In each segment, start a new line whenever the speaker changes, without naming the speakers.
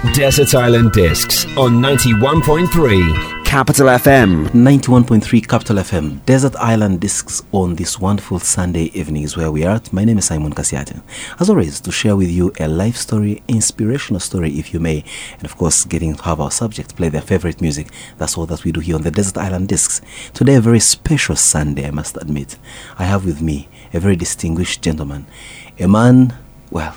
Desert Island Discs on 91.3 Capital FM.
91.3 Capital FM, Desert Island Discs on this wonderful Sunday evening is where we are at. My name is Simon Kasiate. As always, to share with you a life story, inspirational story if you may, and of course, getting to have our subjects play their favorite music. That's all that we do here on the Desert Island Discs. Today, a very special Sunday, I must admit. I have with me a very distinguished gentleman, a man, well,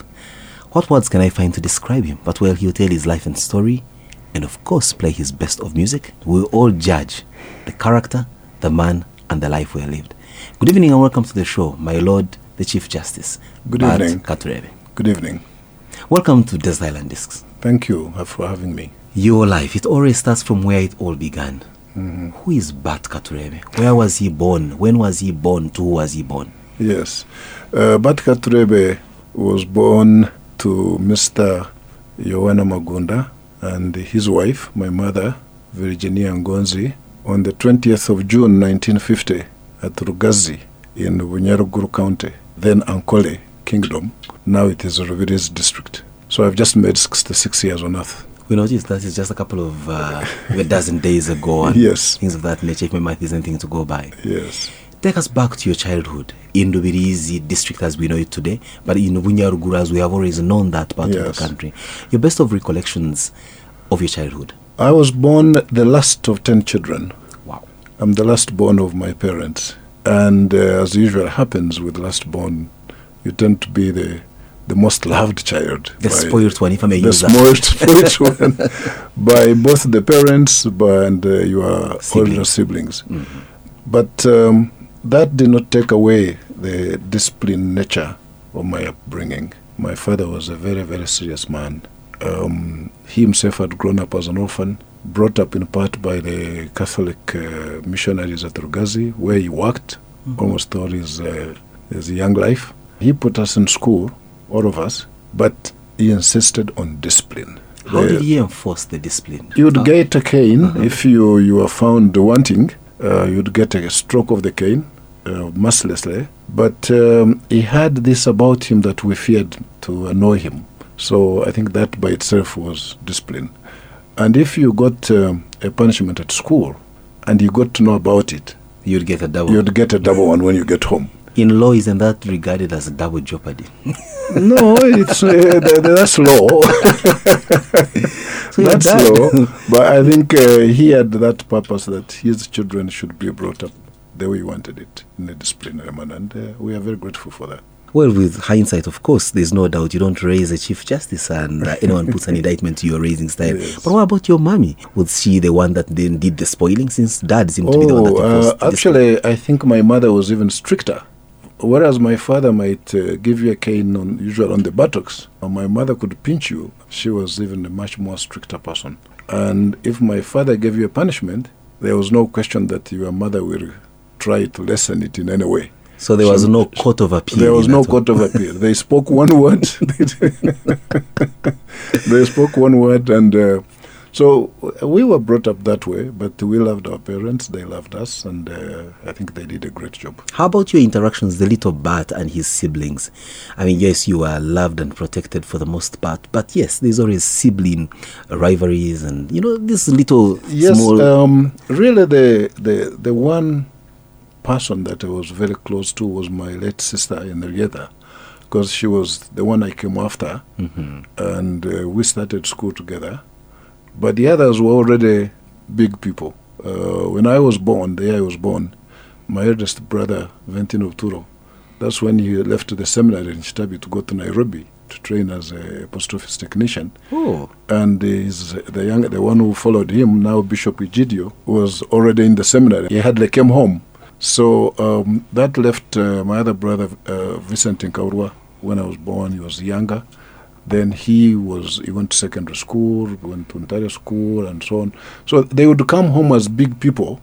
what words can I find to describe him? But well, he'll tell his life and story and of course play his best of music, we'll all judge the character, the man, and the life we have lived. Good evening and welcome to the show, my Lord, the Chief Justice.
Good
Bart
evening.
Katureebe.
Good evening.
Welcome to Desert Island Discs.
Thank you for having me.
Your life, it always starts from where it all began.
Mm-hmm.
Who is Bart Katureebe? Where was he born? When was he born? To who was he born?
Yes. Uh, Bart Katureebe was born to Mr. Yohana Magunda and his wife, my mother, Virginia Ngonzi, on the 20th of June 1950 at Rugazi in Bunyaruguru County, then Ankole Kingdom. Now it is Rubirizi district. So I've just made 66 years on earth.
We noticed that is just a couple of uh, a dozen days ago and
Yes.
things of that nature. If my math isn't anything to go by.
Yes.
Take us back to your childhood in Rubirizi district as we know it today, but in Bunyaruguru as we have always known that part of the country. Your best of recollections of your childhood.
I was born the last of 10 children.
Wow.
I'm the last born of my parents, and uh, as usual happens with last born, you tend to be the the most loved child.
The spoiled one, if I may
the
use that.
spoiled, spoiled one by both the parents by, and uh, your older
Siblings. Mhm.
But um, that did not take away the disciplined nature of my upbringing. My father was a very, very serious man. Um, he himself had grown up as an orphan, brought up in part by the Catholic uh, missionaries at Rugazi, where he worked almost all his, uh, his young life. He put us in school, all of us, but he insisted on discipline.
How
The-
did he enforce the discipline?
You'd
Uh,
get a cane if you, you were found wanting. Uh, you'd get a stroke of the cane, uh, mercilessly. But um, he had this about him that we feared to annoy him. So I think that by itself was discipline. And if you got um, a punishment at school and you got to know about it,
You'd get a double.
you'd get a double one when you get home.
in law, isn't that regarded as a double jeopardy?
no, it's uh, th- th- that's law.
So
That's law. But I think uh, he had that purpose that his children should be brought up the way he wanted it in a disciplinary manner, and uh, we are very grateful for that.
Well, with hindsight, of course, there's no doubt you don't raise a chief justice and uh, anyone puts an indictment to your raising style.
Yes.
But what about your mommy? Was she the one that then did the spoiling since dad seemed to be the one that
Oh, uh,
the
actually, I think my mother was even stricter. Whereas my father might uh, give you a cane on usual on the buttocks, uh, my mother could pinch you. She was even a much more stricter person. And if my father gave you a punishment, there was no question that your mother will try to lessen it in any way.
So there was
So-
no court of appeal.
There was no court of appeal. They spoke one word. they spoke one word, and uh, so we were brought up that way. But we loved our parents; they loved us, and uh, I think they did a great job.
How about your interactions, the little Bart and his siblings? I mean, yes, you are loved and protected for the most part, but yes, there's always sibling rivalries and, you know, this little
Yes,
small.
um, really, the the the one person that I was very close to was my late sister Henrietta, because she was the one I came after.
Mhm.
and uh, we started school together. But the others were already big people. Uh, when I was born, the year I was born, my eldest brother, Ventino Turo, that's when he left the seminary in Shitabi to go to Nairobi to train as a post office technician.
Oh,
And his, the young, the one who followed him, now Bishop Egidio, was already in the seminary. He hardly came home. So um, that left uh, my other brother, uh, Vincent Nkaurwa, when I was born. He was younger. Then he was he went to secondary school, went to Ntare school, and so on. So they would come home as big people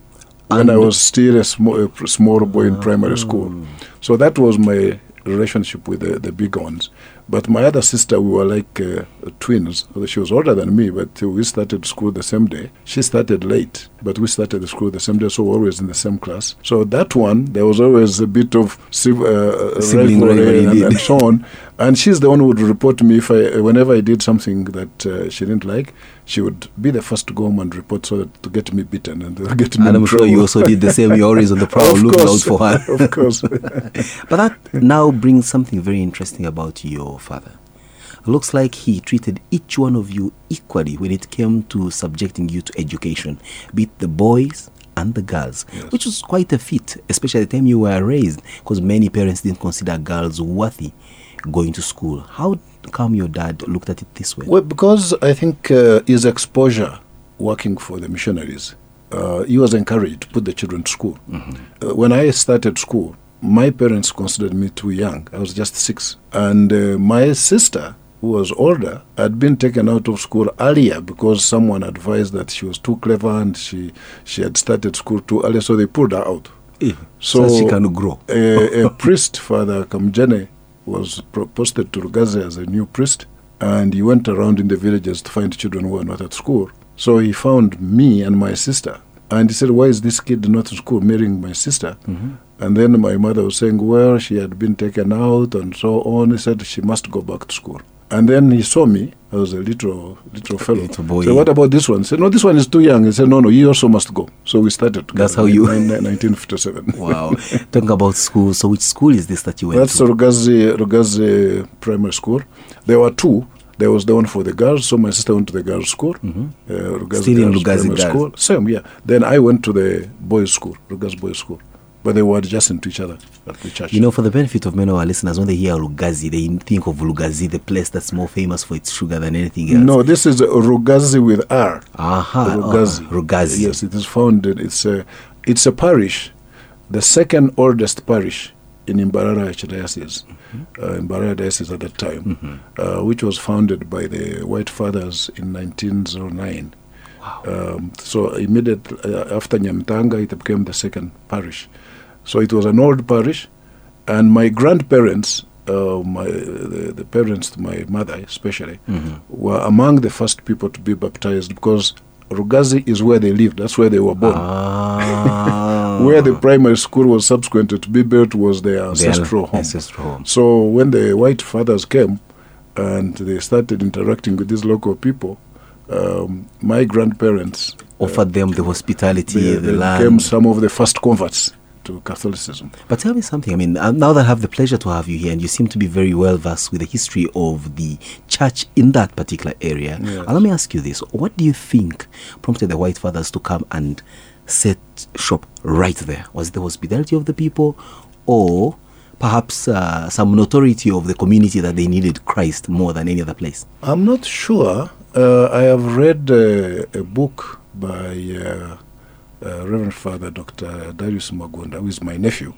when I was still a small, a small boy in primary school. So that was my relationship with the, the big ones. But my other sister, we were like uh, twins. She was older than me, but we started school the same day. She started late, but we started the school the same day, so we were always in the same class. So that one, there was always a bit of civ- uh,
Sibling
rivalry
rivalry,
and, and so on. And she's the one who would report me if I, whenever I did something that uh, she didn't like. She would be the first to go home and report so that to get me beaten and to get me.
And I'm sure you also did the same. You're always on the prowl, looking out for her.
of course.
But that now brings something very interesting about your father. Looks like he treated each one of you equally when it came to subjecting you to education, be it the boys and the girls,
Yes.
which was quite a feat, especially at the time you were raised, because many parents didn't consider girls worthy going to school. How come your dad looked at it this way?
Well, because I think uh, his exposure working for the missionaries, uh, he was encouraged to put the children to school. Uh, when I started school, my parents considered me too young. I was just six. And uh, my sister, who was older, had been taken out of school earlier because someone advised that she was too clever and she, she had started school too early, so they pulled her out.
Eh, so, she can grow.
a, a priest, Father Kamjane, was posted to Rugazi as a new priest, and he went around in the villages to find children who were not at school. So he found me and my sister, and he said, "Why is this kid not in school, marrying my sister?" Mm-hmm. And then my mother was saying, "Well, she had been taken out and so on." He said she must go back to school. And then he saw me. I was a little little fellow.
Little boy.
So what about this one? He said, "No, this one is too young." He said, "No, no, you also must go." So we started.
That's how you-
in 1957.
Wow. Talking about school, so which school is this that you went
That's
to?
That's Rugazi, Rugazi Primary School. There were two. There was the one for the girls, so my sister went to the girls' school. Uh, Rugazi
Still in Rugazi Girls.
School. Same, yeah. Then I went to the boys' school, Rugazi Boys' School. But they were adjacent to each other at the church.
You know, for the benefit of many of our listeners, when they hear Lugazi, they think of Lugazi, the place that's more famous for its sugar than anything else.
no, this is Rugazi with R.
Aha,
Rugazi.
oh, Rugazi.
Yes, it is founded. It's a, it's a parish, the second oldest parish in Mbarara Archdiocese,
Mm-hmm.
uh, Mbarara Diocese at that time, uh, which was founded by the White Fathers in 1909. Um, so immediately uh, after Nyamitanga, it became the second parish. So it was an old parish, and my grandparents, uh, my the, the parents to my mother especially, were among the first people to be baptized because Rugazi is where they lived. That's where they were born.
Ah.
Where the primary school was subsequently to be built was their
Their
ancestral home.
Ancestral home.
So when the white fathers came and they started interacting with these local people, um, my grandparents
Offered them the hospitality,
they,
the
they
land.
became some of the first converts to Catholicism.
But tell me something. I mean, uh, now that I have the pleasure to have you here, and you seem to be very well versed with the history of the church in that particular area,
Yes.
uh, let me ask you this: What do you think prompted the White Fathers to come and set shop right there? Was it the hospitality of the people, or perhaps uh, some notoriety of the community that they needed Christ more than any other place?
I'm not sure. Uh, I have read uh, a book by uh, Reverend Father Dr. Darius Magunda, who is my nephew,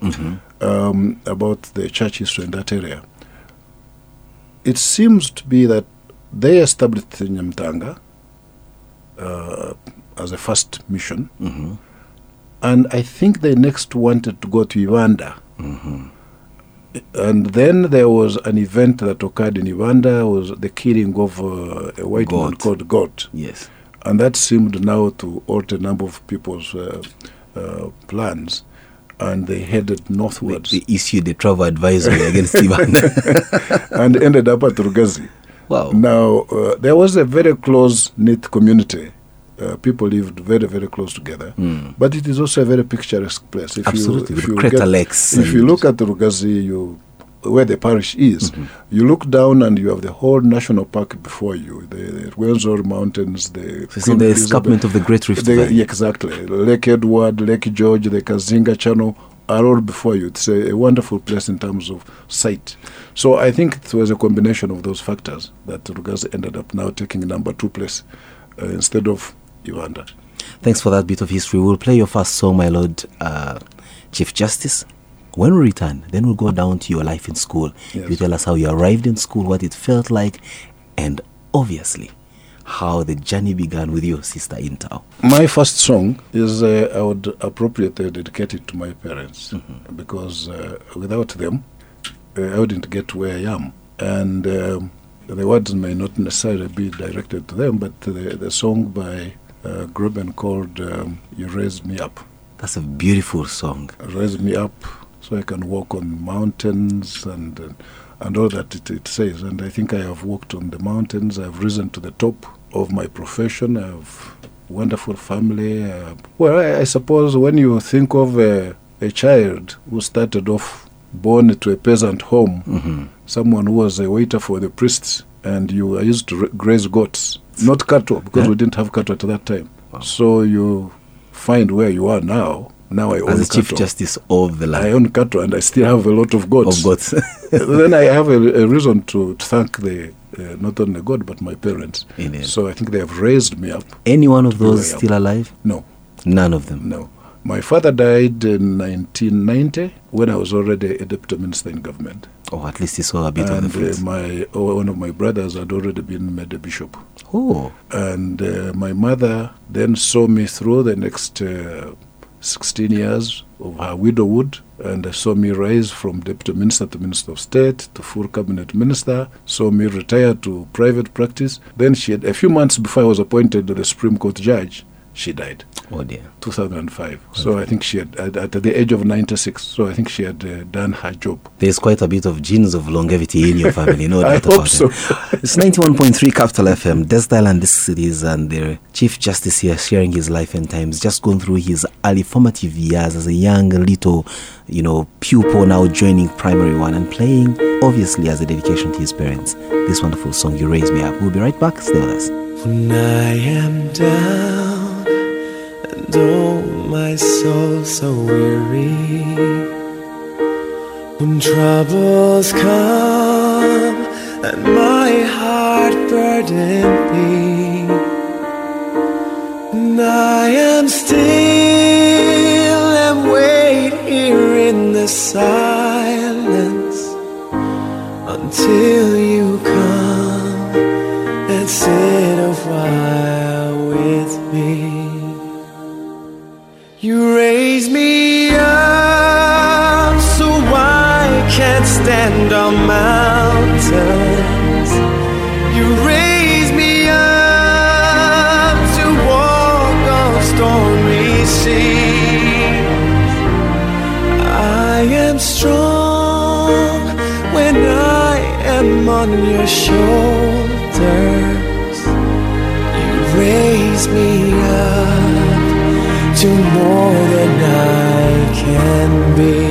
um, about the church history in that area. It seems to be that they established Nyamitanga uh, as a first mission,
Mm-hmm.
and I think they next wanted to go to Uganda.
Mm-hmm.
And then there was an event that occurred in Uganda, was the killing of uh, a white man called God.
Yes.
And that seemed now to alter a number of people's uh, uh, plans. And they headed northwards
they issued a travel advisory against Ivan.
and ended up at Rugazi.
wow.
Now, uh, there was a very close knit community. Uh, people lived very, very close together.
Mm.
But it is also a very picturesque place. If
Absolutely,
You, if you
crater
get-
lakes
If you look at Rugazi, you where the parish is,
Mm-hmm.
you look down and you have the whole national park before you. The, the Rwenzori Mountains, the
So the escarpment of the Great Rift
the-
Valley.
exactly. Lake Edward, Lake George, the Kazinga Channel are all before you. It's a, a wonderful place in terms of sight. So I think it was a combination of those factors that Rugazi ended up now taking number two place uh, instead of Uganda.
Thanks for that bit of history. We'll play your first song, my lord, uh, Chief Justice. When we return, then we'll go down to your life in school.
Yes.
You tell us how you arrived in school, what it felt like, and obviously, how the journey began with your sister Intao.
My first song is uh, I would appropriately dedicate it to my parents because uh, without them, uh, I wouldn't get where I am. and um, the words may not necessarily be directed to them, but the, the song by uh, Groban called um, You Raised Me Up.
That's a beautiful song.
Raise me up so I can walk on mountains and, and, and all that it, it says. And I think I have walked on the mountains, I've risen to the top of my profession, I have wonderful family. Uh, well, I, I suppose when you think of a, a child who started off born to a peasant home,
Mhm.
someone who was a waiter for the priests, and you are used to graze goats, not cattle, because
Yeah.
we didn't have cattle at that time.
Wow.
So you find where you are now. Now I own
As the Chief
cattle.
Justice of the land.
I own cattle, and I still have a lot of goats.
of gods.
then I have a, a reason to thank the uh, not only God but my parents.
Indeed.
So I think they have raised me up.
Any one of those still alive?
No,
None of them.
no. My father died in 1990 when I was already a deputy minister in government.
Oh, at least he saw a bit of the fruits.
uh, my oh, one of my brothers had already been made a bishop.
oh,
And uh, my mother then saw me through the next uh, 16 years of her widowhood and saw me rise from deputy minister to minister of state to full cabinet minister, saw me retire to private practice. Then she had, a few months before I was appointed the Supreme Court judge, she died.
oh dear.
2005. So I think she had, at, at the age of 96, so I think she had uh, done her job.
There's quite a bit of genes of longevity in your family, no
I
doubt
hope
about
so.
it. It's 91.3 Capital FM, Desert Island Disc Cities, and the Chief Justice here sharing his life and times, just going through his early formative years as a young little, you know, pupil now joining primary one and playing, obviously, as a dedication to his parents. This wonderful song, You Raise Me Up. We'll be right back. Stay with us.
When I am down oh my soul so weary, when troubles come and my heart burden be, and I am still and wait here in the silence until you come and sit a while You raise me up so I can't stand on mountains. You raise me up to walk on stormy seas. I am strong when I am on your shoulders. You raise me up to more than I can be.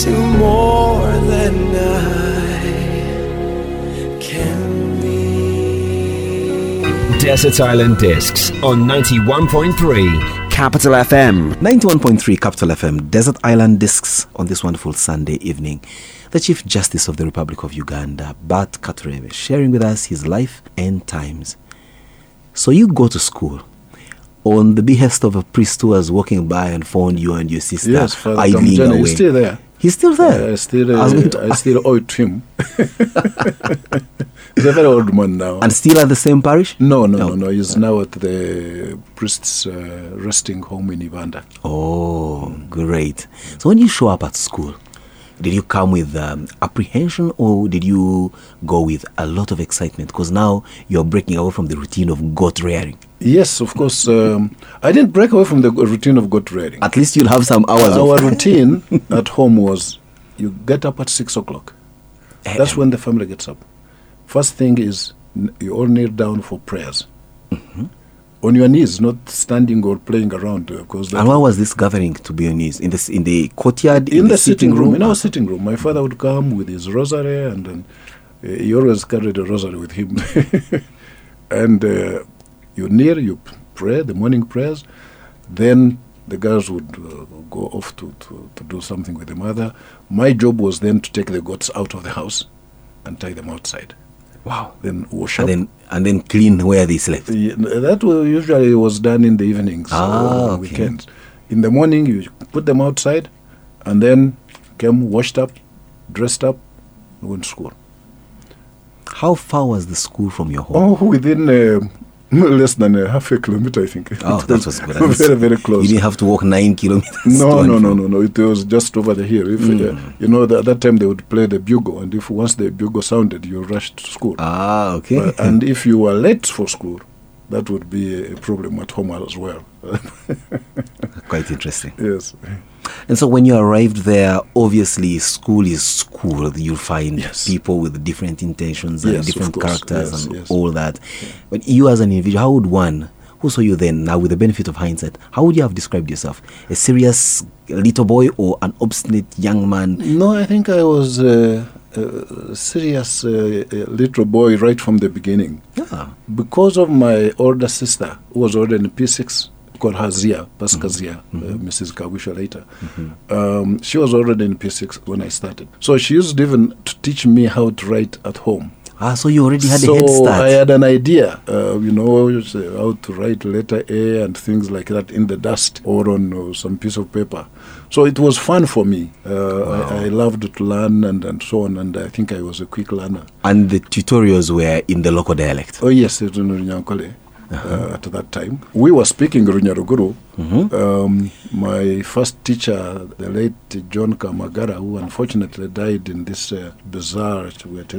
To more than I can be.
Desert Island Discs on 91.3 Capital FM.
91.3 Capital FM, Desert Island Discs on this wonderful Sunday evening. The Chief Justice of the Republic of Uganda, Bart Katureebe, sharing with us his life and times. So you go to school on the behest of a priest who was walking by and found you and your sister
Yes, Father
idling
Kamjani
away.
is still there.
He's still there.
I still,
I
uh,
to
I still owe it to him. He's a very old man now.
and still at the same parish?
no, no,
No.
no, no. He's now at the priest's uh, resting home in Ibanda.
Oh, great. So when you show up at school, did you come with um, apprehension or did you go with a lot of excitement? Because now you're breaking away from the routine of goat rearing.
Yes, of course. Um, I didn't break away from the routine of goat rearing.
At least you'll have some hours
Our routine at home was you get up at six o'clock.
Eh,
That's when the family gets up. First thing is you all kneel down for prayers.
Mm-hmm.
On your knees, not standing or playing around. uh, Because
And where was this gathering to be on knees? In the, in the courtyard?
in, the, sitting room, in our sitting room. My father would come with his rosary, and then uh, he always carried a rosary with him. and uh, you kneel, you pray the morning prayers. Then the girls would uh, go off to, to, to do something with the mother. My job was then to take the goats out of the house and tie them outside.
Wow.
Then wash up.
And then, and then clean where they slept.
Yeah, that usually was done in the evenings
Ah, okay.
weekends. In the morning, you put them outside, and then came washed up, dressed up, went to school.
How far was the school from your home?
Oh, within uh, less than a half a kilometer, I think.
Oh, that was good.
Very, very close.
You didn't have to walk nine kilometers.
No, no, no, no, no. It was just over the hill. If uh, you know, at that time they would play the bugle, and if once the bugle sounded, you rushed to school.
Ah, okay.
But- and if you were late for school, that would be a problem at home as well.
Quite interesting.
yes.
And so when you arrived there, obviously school is school. You'll find
Yes.
people with different intentions and
Yes,
different characters
Yes,
and all that. But you as an individual, how would one who saw you then, now with the benefit of hindsight, how would you have described yourself? A serious little boy or an obstinate young man?
No, I think I was uh, a serious uh, uh, little boy right from the beginning.
Ah,
Because of my older sister, who was already in P6, called her Zia, Pasca Zia, uh, Mrs. Kawisha later. Um, she was already in P6 when I started. So she used even to teach me how to write at home.
ah, so you already had
so
a head start.
I had an idea, uh, you know, how to write letter A and things like that in the dust or on uh, some piece of paper. So it was fun for me. Uh, I, I loved to learn and, and so on, and I think I was a quick learner.
and the tutorials were in the local dialect.
Oh yes, it was in Runyankole. Uh, at that time, we were speaking Runyaruguru. Um, my first teacher, the late John Kamagara, who unfortunately died in this uh, bizarre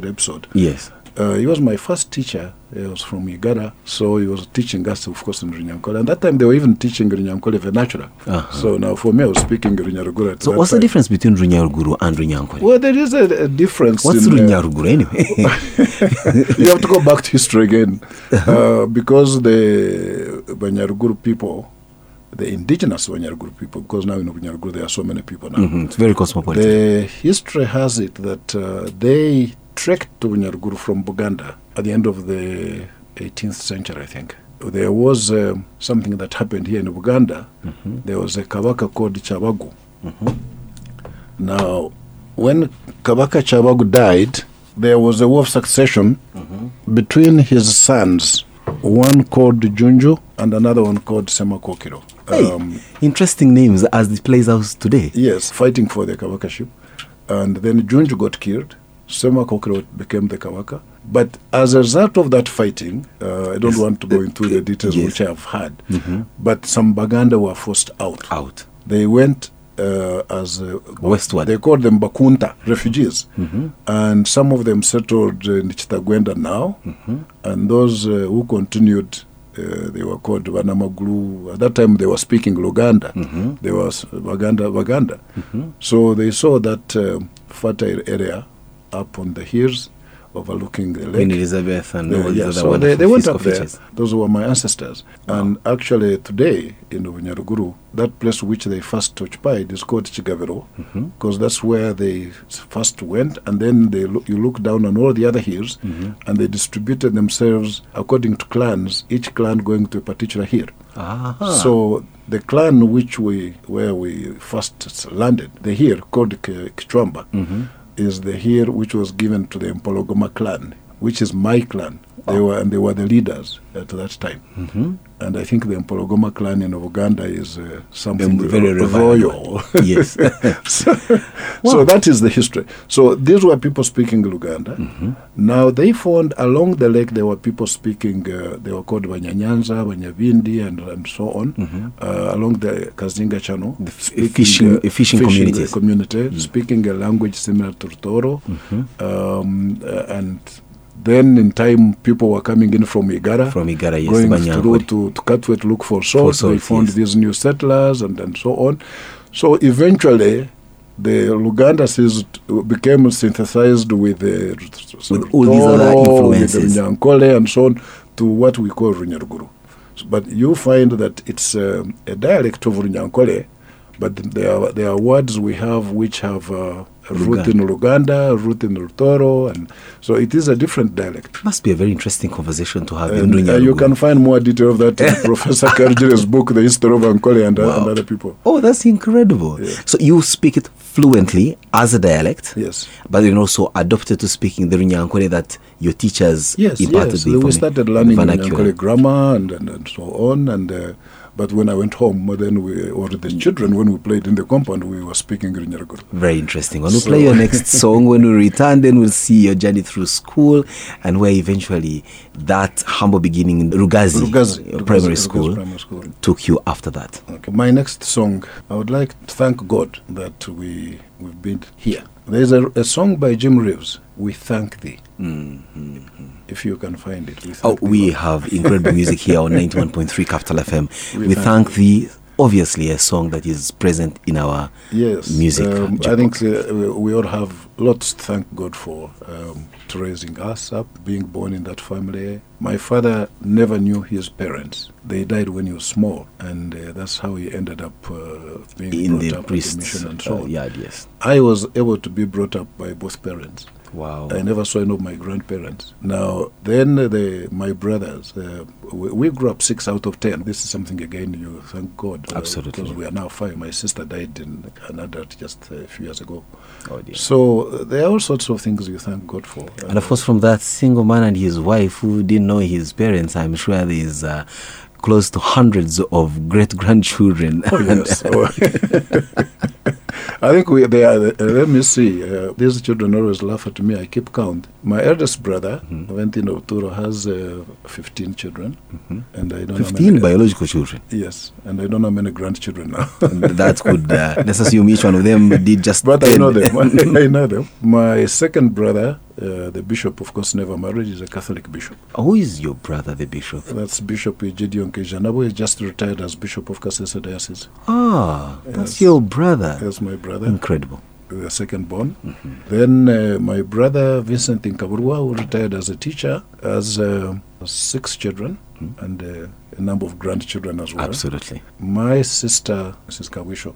episode,
Yes.
Uh, he was my first teacher. He was from Uganda, so he was teaching us, of course, in Runyankole. And that time they were even teaching Runyankole vernacular.
Uh-huh.
So now for me, I was speaking Runyaruguru. at
So what's the difference between Runyaruguru and Runyankole?
Well, there is a, a difference.
What's
in,
Runyaruguru anyway?
you have to go back to history again, uh, because the Banyaruguru people, the indigenous Banyaruguru people, because now in Banyaruguru there are so many people now.
Mhm, It's very cosmopolitan.
The history has it that uh, they trekked to Nyaruguru from Buganda at the end of the 18th century, I think. There was um, something that happened here in Uganda. Mm-hmm. There was a Kabaka called Kyabaggu. Mm-hmm. Now, when Kabaka Kyabaggu died, there was a war of succession mm-hmm. between his sons, one called Junju and another one called Semakokiro.
Hey, um, interesting names as it plays out today.
Yes, fighting for the Kabaka ship. And then Junju got killed. Semakokiro became the Kabaka. But as a result of that fighting, uh, I don't
Yes.
want to go into the details
Yes.
which I have had, but some Baganda were forced out.
Out.
They went uh, as uh,
Westward.
They called them Bakunta refugees, and some of them settled in Kitagwenda now, and those uh, who continued Uh, they were called Vanamaglu. At that time, they were speaking Luganda.
Mm-hmm.
They was Waganda, Waganda. So they saw that um fertile area up on the hills overlooking the lake.
Queen Elizabeth and all
Uh,
these
yeah,
other
so they, they went up there. Those were my ancestors. And actually, today in Unyaruguru, that place which they first occupied is called Chigavero,
Mm-hmm.
because that's where they first went. And then they look, you look down on all the other hills,
Mm-hmm.
and they distributed themselves according to clans, each clan going to a particular hill.
Ah.
So the clan which we where we first landed, the hill called K- Kichwamba,
Mm-hmm.
Is the hill which was given to the Mpologoma clan, which is my clan. They
Oh.
were and they were the leaders at that time.
Mm-hmm.
And I think the Mpologoma clan in Uganda is uh, something
Very- very
royal.
Yes.
so, so that is the history. So these were people speaking Luganda.
Mm-hmm.
Now they found along the lake there were people speaking. Uh, they were called Banyanyanza, Banyavindi, and and so on uh, along the Kazinga Channel.
Mm-hmm. The f- fishing- fishing communities.
community speaking a language similar to Toro,
Mm-hmm.
um, uh, and. Then in time, people were coming in from Igara,
From Igara, yes,
going through to, to Katwe to look for salt.
salt,
they found
yes.
these new settlers and, and so on. So eventually, the Luganda became synthesized with the
With all these other influences.
with the Nyankole and so on to what we call Runyaruguru. But you find that it's um a dialect of Runyankole, but there are, there are words we have which have uh, root in Luganda, root in Rutoro, and so it is a different dialect.
Must be a very interesting conversation to have in
And, uh, you can find more detail of that in Professor Karugire's book, The History of Ankole and,
Wow.
and other people.
Oh, that's incredible.
Yeah.
So you speak it fluently as a dialect,
Yes.
but you're also adopted to speaking the Runyankole that your teachers
Yes,
imparted
yes. We started learning
the
in grammar and, and, and so on. And uh, but when I went home, then we or the children when we played in the compound, we were speaking Runyaruguru.
Very interesting. When we play your next song, when we return, then we'll see your journey through school and where eventually that humble beginning in Rugazi,
Rugazi,
uh, primary,
primary school.
took you after that.
Okay. My next song, I would like to thank God that we we've been here. There's a, a song by Jim Reeves. We thank thee. If you can find it. We
Mm-hmm. Oh, we
God.
have incredible music here on 91.3 Capital FM.
We
We,
thank
thee. Obviously, a song that is present in our
Yes,
music.
um, I think uh, we all have lots to thank God for um, to raising us up, being born in that family. My father never knew his parents; they died when he was small, and uh, that's how he ended up uh, being
in
brought
the
up at the mission and so
uh,
on.
yard, yes.
I was able to be brought up by both parents.
Wow.
I never saw any of my grandparents. Now, then uh, the my brothers, uh, we, we grew up six out of ten. This is something again you thank God. uh,
Absolutely.
because we are now five. My sister died in an adult just a few years ago.
Oh, dear.
So uh, there are all sorts of things you thank God for.
And of course, from that single man and his wife who didn't know his parents, I'm sure there's uh, close to hundreds of great grandchildren.
Oh, yes. I think we they are. Uh, let me see. Uh, these children always laugh at me. I keep count. My eldest brother,
Mm-hmm.
Valentino Turo, has uh, 15 children, and I don't know
15
many,
biological children.
Yes, and I don't know many grandchildren now.
That's good. could, uh, let's assume each one of them did just
But I know them. I know them. My second brother, uh, the bishop, of course, never married, is a Catholic bishop.
Who is your brother, the bishop?
That's Bishop Gideon Nkaijanabwo. He just retired as Bishop of Kasese Diocese.
Ah, that's
Yes.
your brother.
That's my brother,
Incredible.
the second born. Then uh, my brother, Vincent Inkaburwa, who retired as a teacher, has uh, six children and uh, a number of grandchildren as well.
Absolutely.
My sister, Mrs. Kawisho,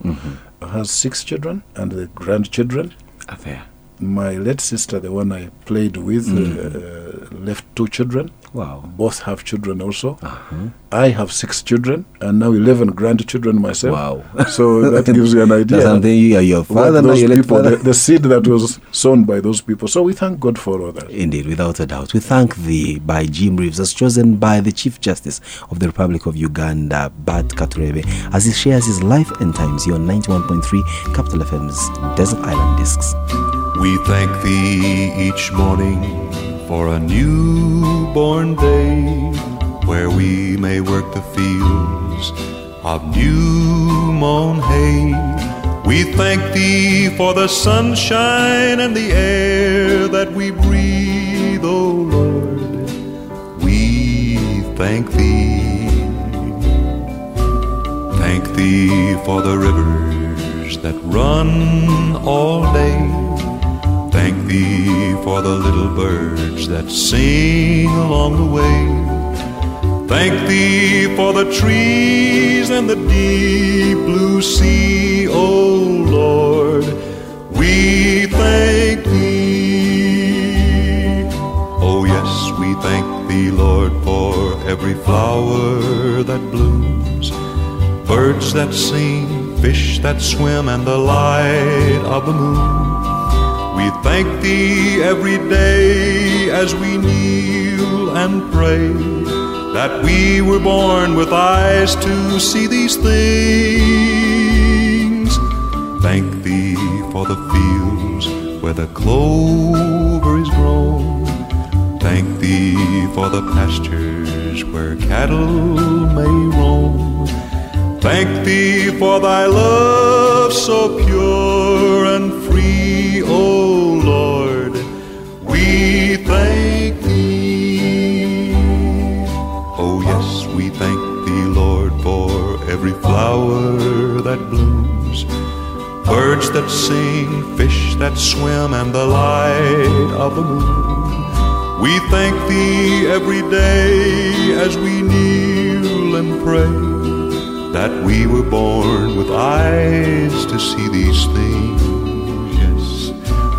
has six children and the grandchildren.
Affair.
My late sister, the one I played with, uh, left two children.
Wow.
Both have children also.
Uh-huh.
I have six children and now 11 grandchildren myself.
Wow.
So that gives you an idea.
That's something you are your father,
those
your
people,
father.
the, the seed that was sown by those people. So we thank God for all that.
Indeed, without a doubt. We thank thee by Jim Reeves, as chosen by the Chief Justice of the Republic of Uganda, Bart Katureebe, as he shares his life and times here on 91.3 Capital FM's Desert Island Discs.
We thank thee each morning for a newborn day where we may work the fields of new mown hay. We thank thee for the sunshine and the air that we breathe, O Lord. We thank thee Thank thee for the rivers that run all day. Thank thee for the little birds that sing along the way. Thank thee for the trees and the deep blue sea, O Lord. We thank thee. Oh, yes, we thank thee, Lord, for every flower that blooms, birds that sing, fish that swim, and the light of the moon. We thank thee every day as we kneel and pray that we were born with eyes to see these things. Thank thee for the fields where the clover is grown. Thank thee for the pastures where cattle may roam. Thank thee for thy love so pure and free, O Lord. We thank thee. Oh, yes, we thank thee, Lord, for every flower that blooms, birds that sing, fish that swim, and the light of the moon. We thank thee every day as we kneel and pray that we were born with eyes to see these things.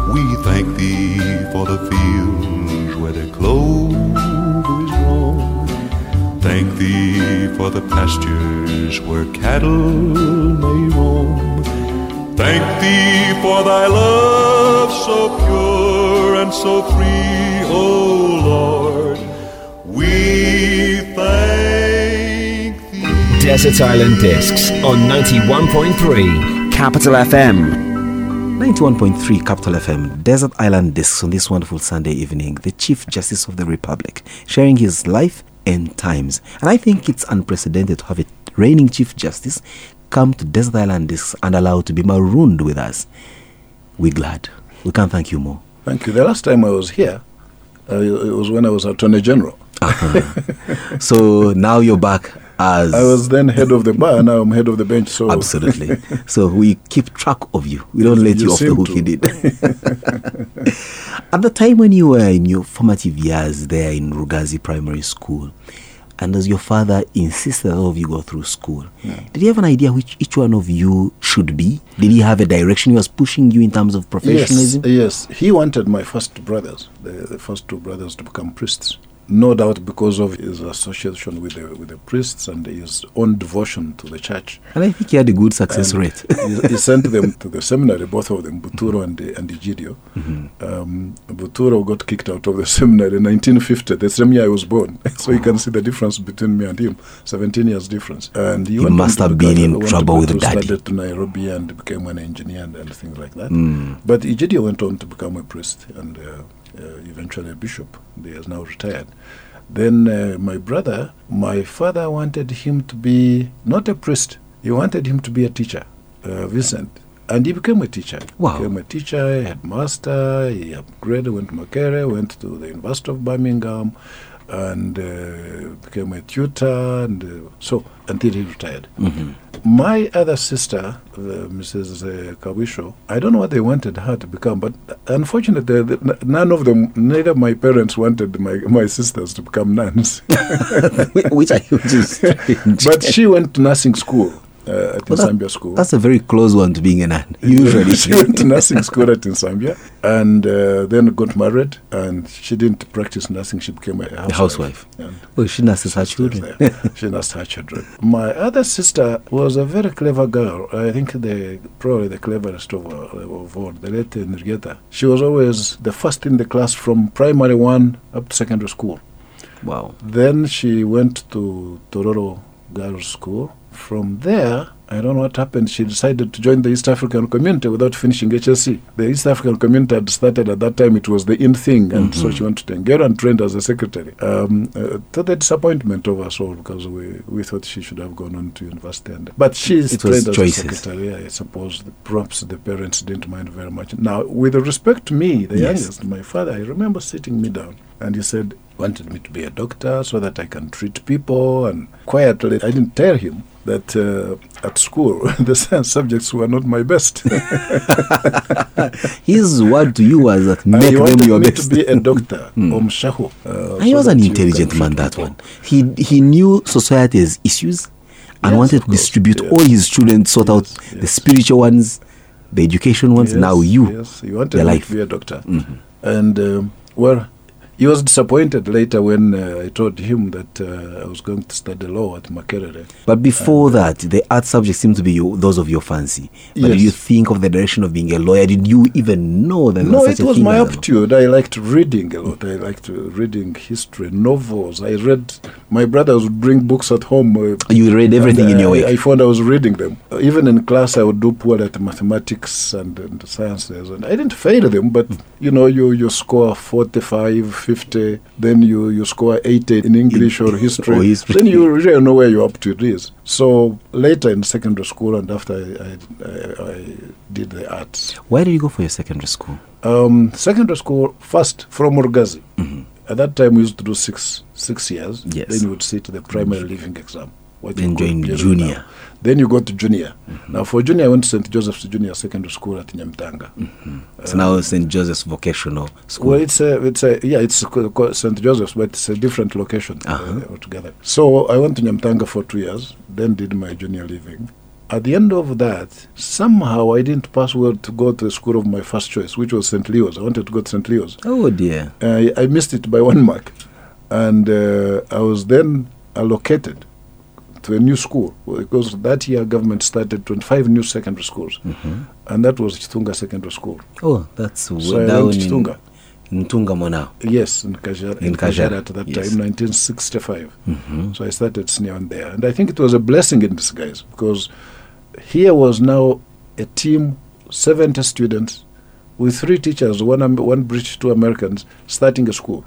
Yes, we thank thee for the fields where the clover is grown. Thank thee for the pastures where cattle may roam. Thank thee for thy love so pure and so free, O Lord. We thank thee.
Desert Island Discs on 91.3 Capital FM.
91.3 Capital FM, Desert Island Discs on this wonderful Sunday evening. The Chief Justice of the Republic sharing his life and times. And I think it's unprecedented to have a reigning Chief Justice come to Desert Island Discs and allowed to be marooned with us. We're glad. We can't thank you more.
Thank you. The last time I was here, uh, it was when I was Attorney General.
So now you're back as.
I was then head of the bar, now I'm head of the bench. So
Absolutely. so we keep track of you. We don't let you,
You
off the hook. You did. At the time when you were in your formative years there in Rugazi Primary School, and as your father insisted all of you go through school, did he have an idea which each one of you should be? Did he have a direction he was pushing you in terms of
yes,
professionalism?
yes, he wanted my first brothers, the, the first two brothers, to become priests. No doubt because of his association with the with the priests and his own devotion to the church.
And I think he had a good success
And
rate.
he, he sent them to the seminary, both of them, Buturo and, and Egidio. Um, Buturo got kicked out of the seminary in 1950, the same year I was born. so you can see the difference between me and him, 17 years difference. And
He
on
must have been in trouble with daddy.
study to Nairobi and became an engineer and, and things like that.
Mm.
But Egidio went on to become a priest and uh, eventually a bishop. He has now retired. Then uh, my brother, my father wanted him to be not a priest. He wanted him to be a teacher, uh, Vincent. And he became a teacher.
Wow.
Became a teacher, headmaster. He upgraded, went to Makerere, went to the University of Birmingham, and uh, became a tutor. And uh, so until he retired.
Mhm.
My other sister, uh, Mrs. Uh, Kawisho, I don't know what they wanted her to become, but unfortunately, none of them, neither my parents wanted my, my sisters to become nuns.
which I is
but she went to nursing school uh, at
Well,
Nsambya School.
That's a very close one to being a nun. Usually,
she went to nursing school at Nsambya and uh, then got married. And she didn't practice nursing; she became a housewife.
a housewife. Well, she nurses her children.
she nursed her children. My other sister was a very clever girl. I think the probably the cleverest of, uh, of all, the late Nirgeta. She was always the first in the class from primary one up to secondary school.
Wow.
Then she went to Tororo Girls' School. From there, I don't know what happened. She decided to join the East African community without finishing HSC. The East African community had started at that time, it was the in thing, and so she went to Tengero and trained as a secretary. Um, uh, to the disappointment of us all, because we, we thought she should have gone on to university. And, but she's
It
trained
choices.
as a secretary. I suppose the, perhaps the parents didn't mind very much. Now, with respect to me, the
Yes.
youngest, my father, I remember sitting me down and he said, wanted me to be a doctor so that I can treat people. And quietly, I didn't tell him that uh, at school, the science subjects were not my best.
His word to you was that make
he
them
wanted
your
me
best.
to be a doctor, Omshahu. Uh,
he
so
was an intelligent man, that
people.
one. He he knew society's issues and
Yes,
wanted to distribute
yes.
all his children, sort out
Yes,
the spiritual ones, the education ones. Now you,
Yes, he wanted
your
me
life. Mm-hmm.
to be a doctor. And, um, well, he was disappointed later when uh, I told him that uh, I was going to study law at Makerere.
But before that, the art subjects seemed to be your, those of your fancy. But did you think of the direction of being a lawyer? Did you even know that
No,
was
it was my
as a law?
aptitude. I liked reading a lot. I liked uh, reading history, novels. I read. My brothers would bring books at home. Uh,
You read everything in your way.
I found I was reading them. Uh, even in class, I would do poor at mathematics and, and sciences, and I didn't fail them. But you know, you you score 45, 50, then you you score 80 in English or history.
Or history.
Then you really know where you're up to is. So later in secondary school, and after I, I, I, did the arts.
Where did you go for your secondary school?
Um, secondary school first from Murgazi. At that time, we used to do six six years.
Mm-hmm. Yes.
Then you would sit the primary leaving exam. What
Then join junior.
now. Then you go to junior. Now for junior, I went to St. Joseph's Junior Secondary School at Nyamitanga.
It's now St. Joseph's Vocational School.
Well, it's a, it's a, yeah, it's St. Joseph's, but it's a different location uh,
Uh-huh.
altogether. So I went to Nyamitanga for two years, then did my junior leaving. At the end of that, somehow I didn't pass well to go to the school of my first choice, which was St. Leo's. I wanted to go to St. Leo's.
oh dear.
I, I missed it by one mark. And uh, I was then allocated to a new school because that year government started 25 new secondary schools. Mm-hmm. And that was Chitunga Secondary School.
Oh, that's
So I
down in,
Chitunga.
in Ntungamo now.
Yes, in Kajara,
In
in Kajara at that
yes.
time, 1965. Mm-hmm. So I started on there. And I think it was a blessing in disguise because here was now a team, 70 students, with three teachers, one, one British, two Americans, starting a school.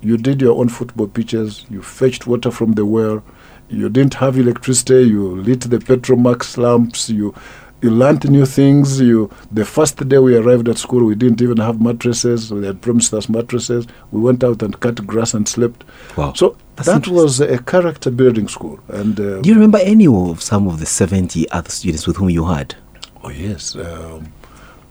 You did your own football pitches, you fetched water from the well, you didn't have electricity, you lit the Petromax lamps, you you learned new things. You the first day we arrived at school, we didn't even have mattresses. They had promised us mattresses. We went out and cut grass and slept.
Wow.
So
That's
that was a character building school. And uh,
Do you remember any of some of the 70 other students with whom you had?
oh yes, um,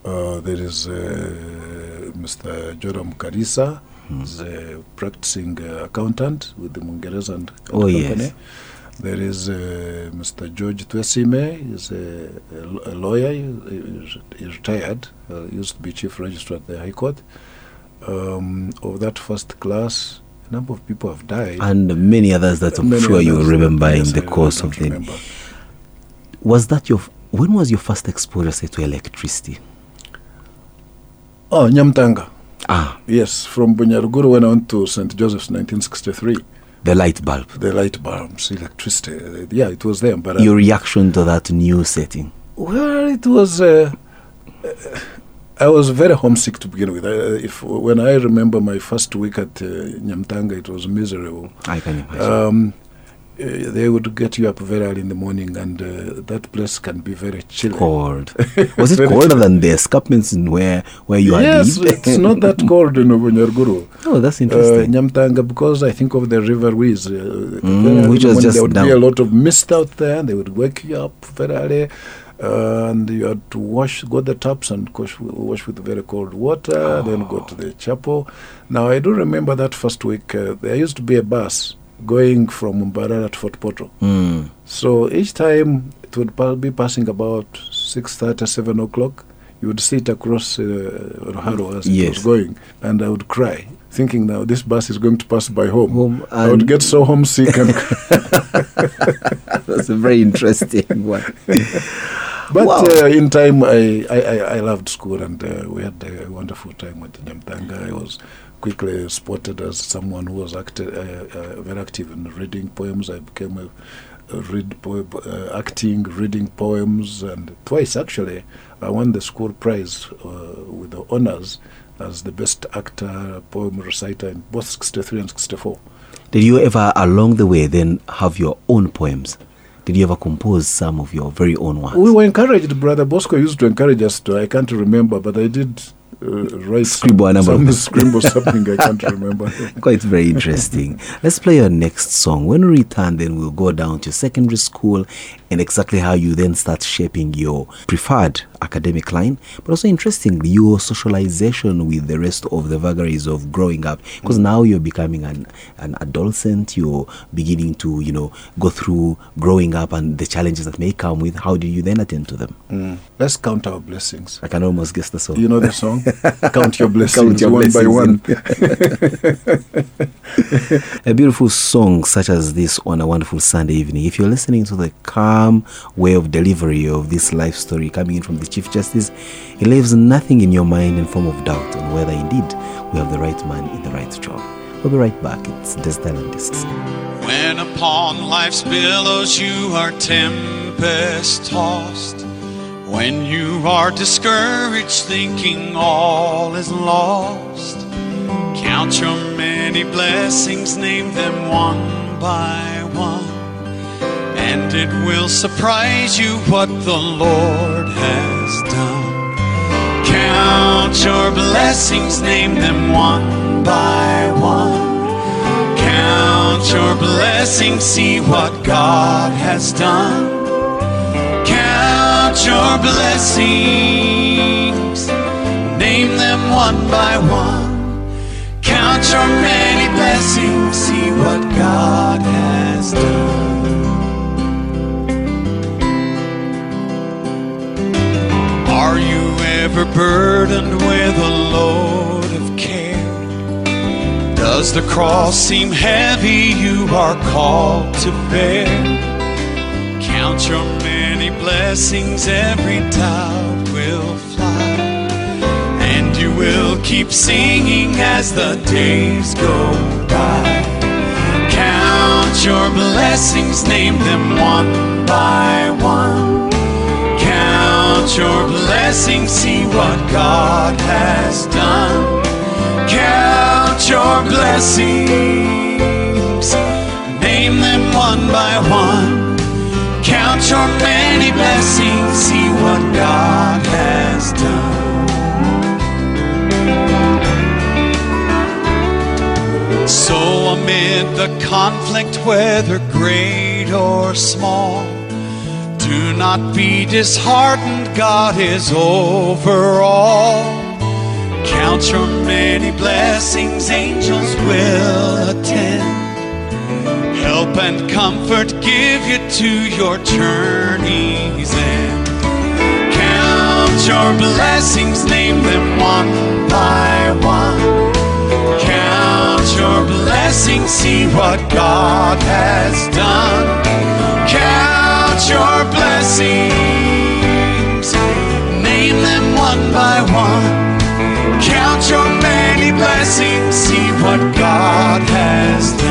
uh, there is uh, Mr. Joram Karisa. He's a practicing uh, accountant with the Mungereza and
Oh,
Company.
yes.
There is uh, Mr. George Twesime. He's a, a, lawyer. He, he's- he's retired. Uh, he used to be chief registrar at the High Court. Um, of that first class, a number of people have died.
And many others that I'm
Many
sure you remember in the course of the.
remember.
Was that your. When was your first exposure, say, to electricity?
Oh, Nyamitanga.
Ah,
Yes, from Bunyaruguru I went to St. Joseph's 1963.
the light bulb.
The light bulbs, electricity. Yeah, it was there. But uh,
Your reaction to that new setting?
Well, it was. Uh, uh, I was very homesick to begin with. Uh, if when I remember my first week at uh, Nyamitanga, it was miserable.
I can imagine.
Um, uh, they would get you up very early in the morning, and uh, that place can be very chilly.
cold. Was it colder than the escarpments in where, where you
yes,
had lived?
it's not that cold in Bunyaruguru.
Oh, that's
Uh,
interesting.
Nyamitanga, because I think of the river Rwizi, uh,
Mm, which was just
there would be
down.
a lot of mist out there. And they would wake you up very early, uh, and you had to wash, go to the taps and wash, wash with very cold water. Then go to the chapel. Now I do remember that first week. Uh, there used to be a bus going from Mbarara to Fort Portal.
Mm.
So each time it would be passing about six thirty, seven o'clock. You would sit across uh, Ruharo as it was going, and I would cry, thinking now this bus is going to pass by home.
Home
I would get so homesick, and
That's a very interesting one.
but
Wow.
uh, in time I, I, I, loved school, and uh, we had a wonderful time at Nyamitanga. I was quickly spotted as someone who was acti- uh, uh, very active in reading poems. I became a, a read po- uh, acting, reading poems, and twice actually I won the school prize uh, with the honors as the best actor, poem reciter in both 63 and 64.
Did you ever, along the way, then have your own poems? Did you ever compose some of your very own ones?
We were encouraged. Brother Bosco used to encourage us to. I can't remember, but I did uh, write
Scribble
some,
number
some
of-
scribble something. I can't remember.
Quite very interesting. Let's play your next song. When we return, then we'll go down to secondary school and exactly how you then start shaping your preferred academic line, but also interestingly, your socialization with the rest of the vagaries of growing up. Because now you're becoming an, an adolescent, you're beginning to, you know, go through growing up and the challenges that may come with. How do you then attend to them?
Mm. Let's count our blessings.
I can almost guess the song.
You know the song? count your blessings
Count your
one by one.
a beautiful song such as this on a wonderful Sunday evening. If you're listening to the way of delivery of this life story coming in from the Chief Justice, it leaves nothing in your mind in form of doubt on whether indeed we have the right man in the right job. We'll be right back. It's Desert Island Discs.
When upon life's billows you are tempest tossed, when you are discouraged, thinking all is lost, count your many blessings, name them one by one, and it will surprise you what the Lord has done. Count your blessings, name them one by one. Count your blessings, see what God has done. Count your blessings, name them one by one. Count your many blessings, see what God has done. Ever burdened with a load of care? Does the cross seem heavy you are called to bear? Count your many blessings, every doubt will fly. And you will keep singing as the days go by. Count your blessings, name them one by one. Count your blessings, see what God has done. Count your blessings, name them one by one. Count your many blessings, see what God has done. So, amid the conflict, whether great or small, do not be disheartened, God is over all. Count your many blessings, angels will attend. Help and comfort give you to your journey's end. Count your blessings, name them one by one. Count your blessings, see what God has done. Count name them one by one. Count your many blessings, see what God has done.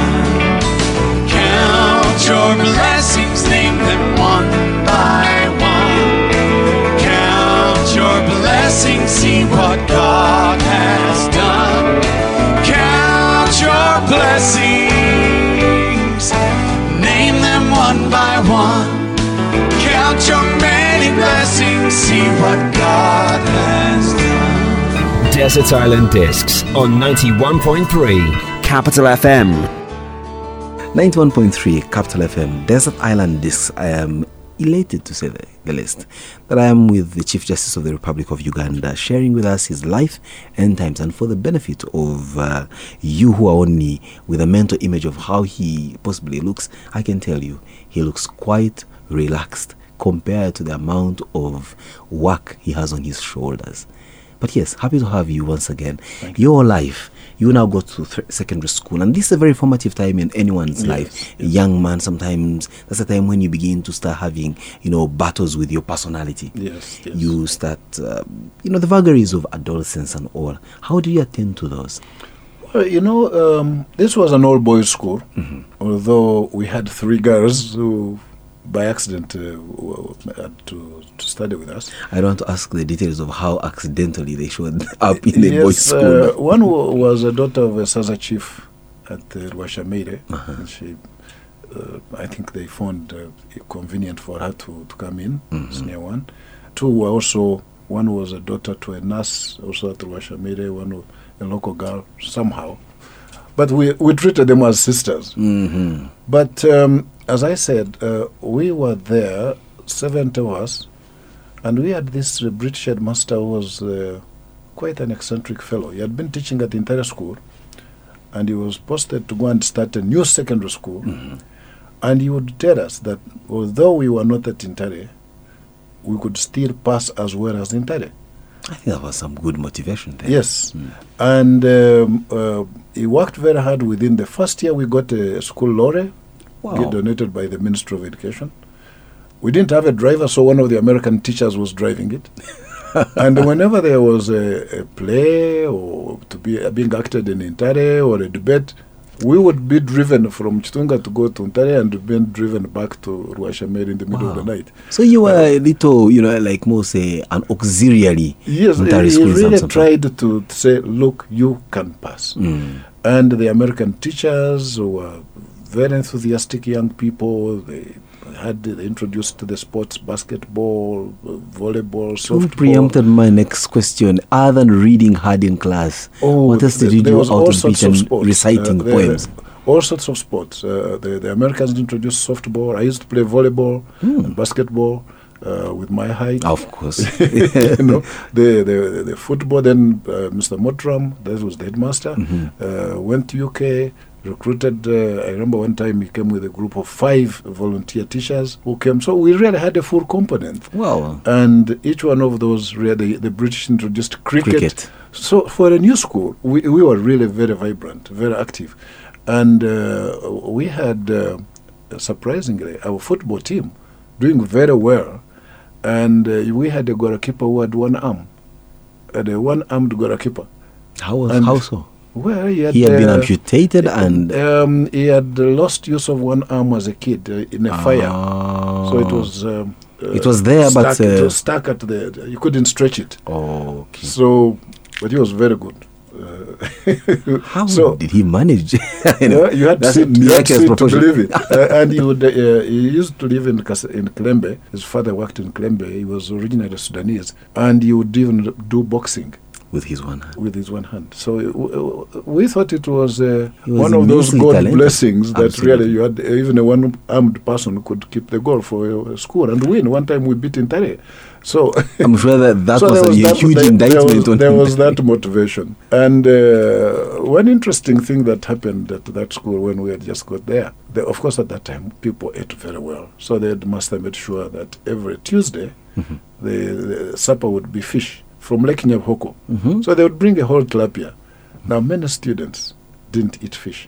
Desert Island Discs on 91.3 Capital FM.
91.3 Capital FM, Desert Island Discs. I am elated to say the, the least that I am with the Chief Justice of the Republic of Uganda, sharing with us his life and times, and for the benefit of uh, you who are only with a mental image of how he possibly looks, I can tell you he looks quite relaxed compared to the amount of work he has on his shoulders. But yes, happy to have you once again. Your life, you now go to th- secondary school, and this is a very formative time in anyone's life. A young man, sometimes that's the time when you begin to start having, you know, battles with your personality.
Yes, yes.
You start, uh, you know, the vagaries of adolescence and all. How do you attend to those?
Well, you know, um, this was an all boys school,
Mm-hmm.
although we had three girls who, by accident, uh, w- w- had to, to study with us.
I don't want to ask the details of how accidentally they showed up in the boys' school.
uh, one wa- was a daughter of a Saza chief at uh, Rwashamaire.
Uh-huh.
She, uh, I think they found uh, it convenient for her to, to come in,
Mm-hmm.
senior one. Two were also, one was a daughter to a nurse also at Rwashamaire, one a local girl somehow. But we, we treated them as sisters.
Mm-hmm.
But um, as I said, uh, we were there, 70 of us, and we had this uh, British headmaster who was uh, quite an eccentric fellow. He had been teaching at the Ntare school, and he was posted to go and start a new secondary school. And he would tell us that although we were not at Ntare, we could still pass as well as Ntare.
I think that was some good motivation there.
Yes. And um, uh, he worked very hard within the first year. We got a school lorry
Wow.
donated by the Ministry of Education. We didn't have a driver, so one of the American teachers was driving it. and whenever there was a, a play or to be uh, being acted in Ntare or a debate, we would be driven from Chitunga to go to Ntare and being driven back to Rwashamaire in the middle of the night.
So you were a little, you know, like more say an auxiliary.
Yes, he, really tried to say, look, you can pass.
Mm.
And the American teachers were very enthusiastic young people. They had introduced the sports basketball, volleyball, volleyball,
You
softball.
preempted my next question. Other than reading hard in class, oh, what else did you
there
do out of beach and reciting
Uh, there-
poems?
All sorts of sports. Uh, the, the Americans introduced softball. I used to play volleyball
Hmm.
and basketball uh, with my height.
Of course.
you know, the, the the football. Then uh, Mr. Motram, that was the headmaster,
Mhm.
uh, went to UK, recruited. Uh, I remember one time he came with a group of five volunteer teachers who came. So we really had a full component.
Wow.
And each one of those, really, the British introduced cricket.
Cricket.
So for a new school, we, we were really very vibrant, very active. And uh, we had, uh, surprisingly, our football team doing very well. And uh, we had a goalkeeper who had one arm, had a one-armed goalkeeper.
How was
And-
how so?
Well, he had,
He had been
uh,
amputated and
um, he had lost use of one arm as a kid uh, in a fire. So it
Ah.
was. Um, uh,
It was there, but,
stuck, it
uh,
was stuck at the. You couldn't stretch it.
Oh, okay.
So, but he was very good. Uh,
How
so,
did he manage? you know,
you had to see, you had to,
miraculous
see it to believe it. uh, and he would. Uh, he used to live in in Kilembe. His father worked in Kilembe. He was originally Sudanese, and he would even do boxing
with his one hand.
with his one hand. So uh, we thought it was, uh,
was
one of those God
talented.
blessings that
Absolutely.
really you had even a one-armed person could keep the goal for a school and win. One time we beat Ntare. So
I'm sure that that
so
was
there
a
that-
huge
there-
indictment
There was, there was that motivation. And uh, one interesting thing that happened at that school when we had just got there, the, of course, at that time, people ate very well. So the headmaster made sure that every Tuesday,
Mm-hmm.
the, the supper would be fish from Lake Nyabihoko.
Mhm.
So they would bring a whole tilapia. Now, many students didn't eat fish.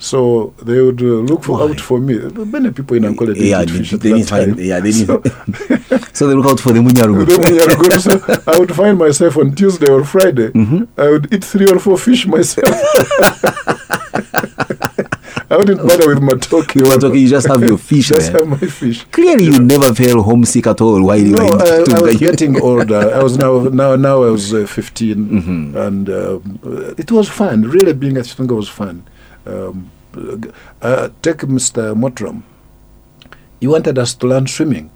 So they would uh, look for, out for me. Many people in Ankole didn't
yeah,
eat fish
they didn't find. Yeah, they
So-
didn't. so they look out for the munyarugu.
so I would find myself on Tuesday or Friday.
Mhm.
I would eat three or four fish myself. I wouldn't bother with matooke.
You were talking, you just have your fish
Just have my fish.
Clearly, you never felt homesick at all while you
No,
were in
I, I was getting older. I was now now now I was uh, 15,
Mhm.
and uh, it was fun. Really, being at Chitunga was fun. Um, uh, take Mr. Motram. He wanted us to learn swimming,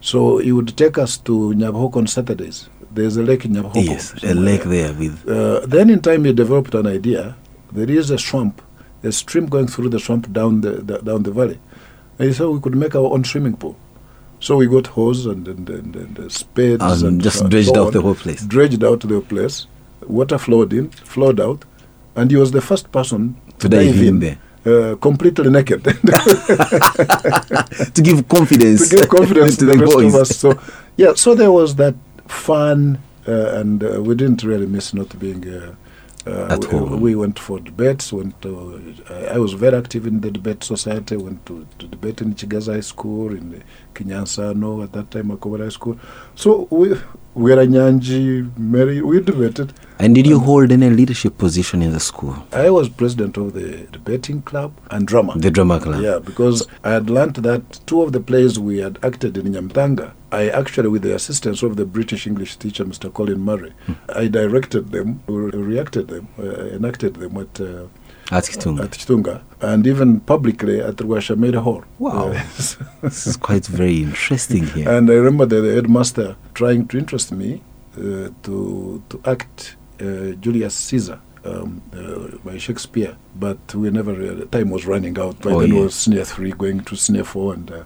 so he would take us to Nyabihoko on Saturdays. There's a lake in Nyabihoko.
Yes, a lake
there.
there with.
Uh, then in time he developed an idea. There is a swamp, a stream going through the swamp down the, the down the valley. And he said we could make our own swimming pool. So we got hose and and, and, and uh, spades
And
and
just
so-
dredged
so
out
on.
the whole place.
Dredged out the place. Water flowed in, flowed out, and he was the first person
To dive in there.
uh, completely naked.
to give confidence.
to give confidence to the, rest
boys.
of us. So, yeah, so there was that fun, uh, and uh, we didn't really miss not being. Uh, uh,
At
we,
home.
we went for debates. Went to, I I was very active in the debate society. Went to, to debate in Chigaza High School, in Kinyasano at that time, Makobore High School. So we, we are Nyanji, Mary, we debated.
And did you hold any leadership position in the school?
I was president of the debating club and drama.
The drama club.
Yeah, because I had learned that two of the plays we had acted in Nyamitanga, I actually, with the assistance of the British English teacher, Mr. Colin Murray, I directed them, or reacted them, uh, enacted them at, uh,
At Kitunga.
at Chitunga, and even publicly at Rwashamaire Hall.
Wow.
Uh,
this is quite very interesting here.
and I remember the, headmaster trying to interest me uh, to, to act uh, Julius Caesar um, uh, by Shakespeare, but we never. Uh, time was running out. By
Oh,
then, it
yeah.
was senior three, going to senior four, and uh,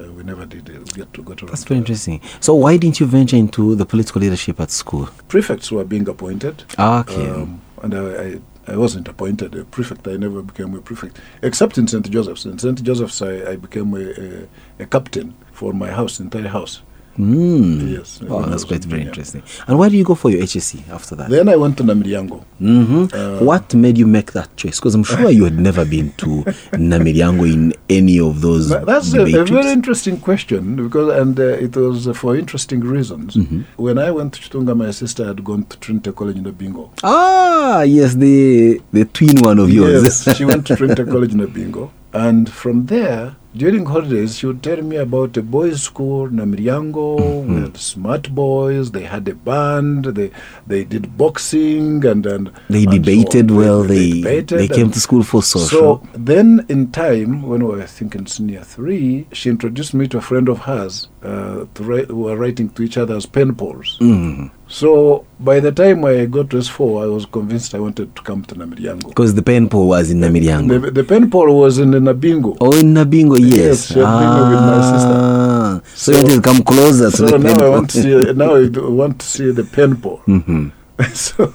uh, we never did uh, get to go to.
That's very interesting. So why didn't you venture into the political leadership at school?
Prefects were being appointed.
Ah, Okay.
Um, and I, I, I wasn't appointed a prefect. I never became a prefect, except in St. Joseph's. In St. Joseph's, I, I became a, a, a captain for my house, entire house.
Mm.
Yes,
Oh, that's quite very interesting. And why do you go for your HSC after that?
Then I went to Namilyango.
hmm
Uh,
what made you make that choice? Because I'm sure you had never been to Namilyango in any of those.
That's a, a very interesting question because, and uh, it was uh, for interesting reasons.
Mm-hmm.
When I went to Chitunga, my sister had gone to Trinity College in Bingo.
Ah, yes, the the twin one of yours.
Yes, she went to Trinity College in Bingo, and from there, during holidays, she would tell me about a boys' school, Namilyango,
Mm-hmm.
with smart boys. They had a band. They they did boxing, and and
They
so
debated
on.
well. They they,
debated
came to school for social.
So then, in time, when we were thinking think in senior three, she introduced me to a friend of hers uh, who were writing to each other as pen pals.
Mm.
So by the time I got to S4, I was convinced I wanted to come to Namilyango.
Because the pen pal was in Namilyango.
The, the pen pal was in Nabingo.
Oh, in Nabingo, yes.
Yes, she had been with my sister.
Ah, So,
So-
you to come closer to the
now
pen
I want to see. Now I want to see the pen pal.
Mhm.
so,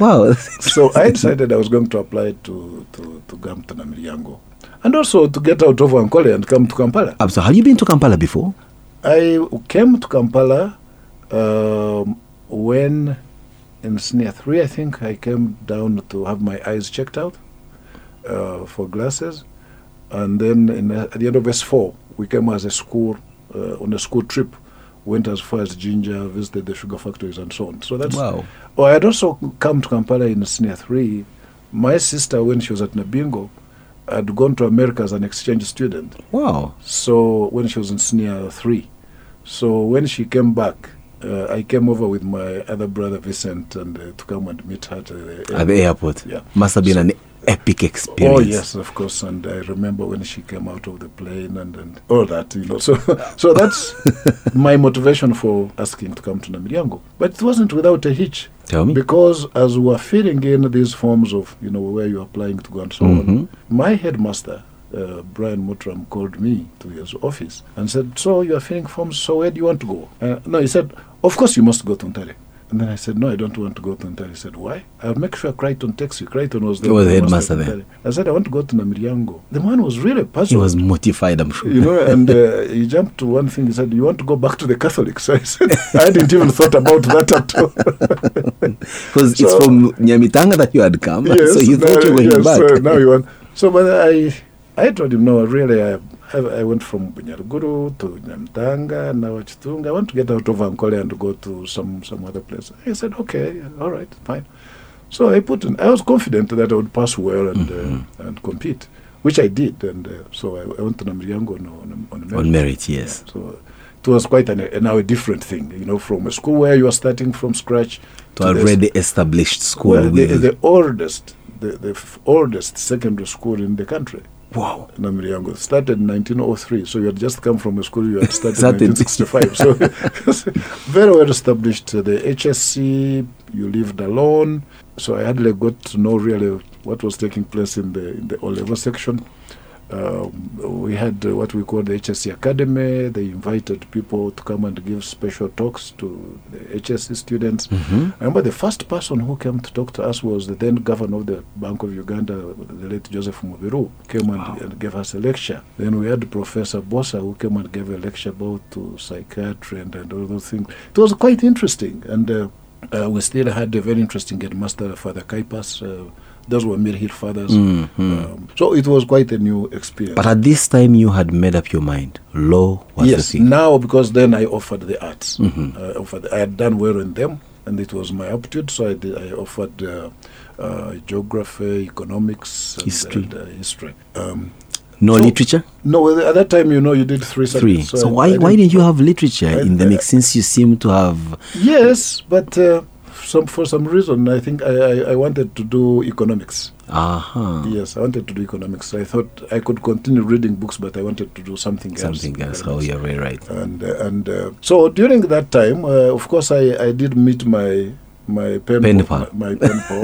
Wow.
so I decided I was going to apply to to to come to Namiriango, and also to get out of Ankole and come to Kampala.
Um, so, have you been to Kampala before?
I came to Kampala um, when in senior three, I think I came down to have my eyes checked out uh, for glasses, and then in, uh, at the end of S four, we came as a school uh, on a school trip. Went as far as Jinja, visited the sugar factories, and so on. So that's
Wow.
Oh, I had also come to Kampala in senior three. My sister, when she was at Nabingo, had gone to America as an exchange student.
Wow.
So when she was in senior three, so when she came back, uh, I came over with my other brother Vincent and uh, to come and meet her at the,
At the airport.
Yeah.
Must have been
So-
an epic experience.
Oh yes, of course. And I remember when she came out of the plane and, and all that, you know. So so that's my motivation for asking to come to Namilyango. But it wasn't without a hitch.
Tell me.
Because as we were filling in these forms of, you know, where you're applying to go and so
Mhm.
on, my headmaster, uh, Brian Mutram, called me to his office and said, So you are filling forms, so where do you want to go? Uh, no, he said, Of course you must go to Ntare. And then I said, No, I don't want to go to Ntare. He said, Why? I'll make sure Crichton takes you. Crichton was the
He was
headmaster Ntare. I said, I want to go to Namilyango. The man was really puzzled.
He was mortified, I'm sure.
You know, and uh, he jumped to one thing. He said, "You want to go back to the Catholics?" I said, "I didn't even thought about that at all."
Because it's from Nyamitanga that you had come,
yes,
so you thought you were
yes,
back.
So now you want. So, but I, I told him, no, really, I, I, I went from Bunyaruguru to Nyamitanga, now Chitunga. I want to get out of Ankole and go to some some other place. He said, okay, all right, fine. So I put in. I was confident that I would pass well and
Mm-hmm.
uh, and compete, which I did. And uh, so I, I went to Namilyango on on, on, merit.
On merit, yes.
So it was quite an, a, now a different thing, you know, from a school where you are starting from scratch
To
the-
already established school.
well, the, the oldest, the, the f- oldest secondary school in the country.
Wow.
Namilyango started in 1903, so you had just come from a school you had started in 1965. so very well established. Uh, the HSC, you lived alone, so I hardly got to know really what was taking place in the in the O level section. Um, we had uh, what we call the HSC Academy. They invited people to come and give special talks to the HSC students.
Mhm.
I remember the first person who came to talk to us was the then governor of the Bank of Uganda, the late Joseph Mubiru, came and, and gave us a lecture. Then we had Professor Bossa who came and gave a lecture about to psychiatry and, and all those things. It was quite interesting. And uh, uh, we still had a very interesting headmaster, Father Kaipas. Those were Mill Hill fathers.
Mhm.
Um, so it was quite a new experience.
But at this time, you had made up your mind. Law was
yes,
the thing.
now because then I offered the arts.
Mhm.
I offered. I had done well in them, and it was my aptitude. So I did. I offered uh, uh, geography, economics, and,
History.
and, uh, history. Um,
no
so-
literature?
no, at that time, you know, you did three
Three.
subjects.
So,
I-
why,
I
why didn't you have literature in the mix since you seem to have.
Yes, but uh, some for some reason, I think I, I, I wanted to do economics.
Aha.
Yes, I wanted to do economics. I thought I could continue reading books, but I wanted to do something, else.
Something else. Oh, you're very right.
and uh, and uh, so during that time, uh, of course, I, I did meet my my pen,
Pen
pal, my, my pen pal,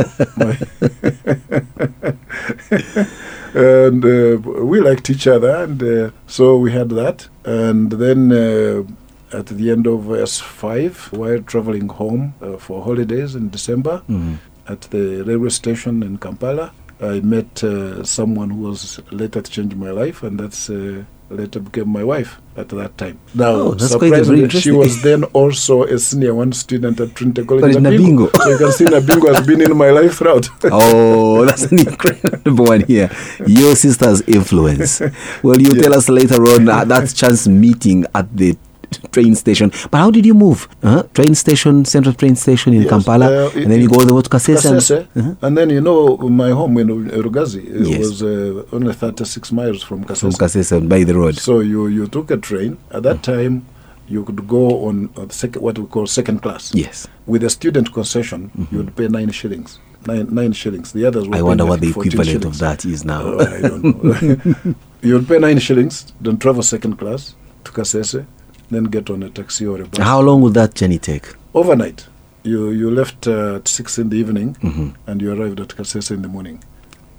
and uh, we liked each other, and uh, so we had that. And then uh, at the end of S5, while traveling home uh, for holidays in December,
Mhm.
at the railway station in Kampala, I met uh, someone who was later to change my life, and that's uh, later became my wife at that time. Now,
Oh, that's quite a
surprisingly, she was then also a senior one student at Trinity College.
But in Nabingo.
so you can see Nabingo has been in my life throughout.
Oh, that's an incredible one here. Your sister's influence. Well, you tell us later on uh, that chance meeting at the train station. But how did you move? Uh-huh. Train station, central train station in
Yes,
Kampala,
uh, it-
and then you go over to Kasese. and-
Kasese.
Uh-huh.
And then, you know, my home in Rugazi it
Yes.
was uh, only 36 miles from Kasese.
From Kasese by the road.
So you, you took a train. At that time, you could go on uh, sec- what we call second class.
Yes.
With a student concession, you would pay nine shillings. Nine, nine shillings. The others were
I wonder what the
think, 14
equivalent of that is now.
Oh, I don't know. you would pay nine shillings, then travel second class to Kasese, then get on a taxi or a bus.
How long would that journey take?
Overnight. You, you left uh, at 6 in the evening
Mhm.
and you arrived at Kasese in the morning.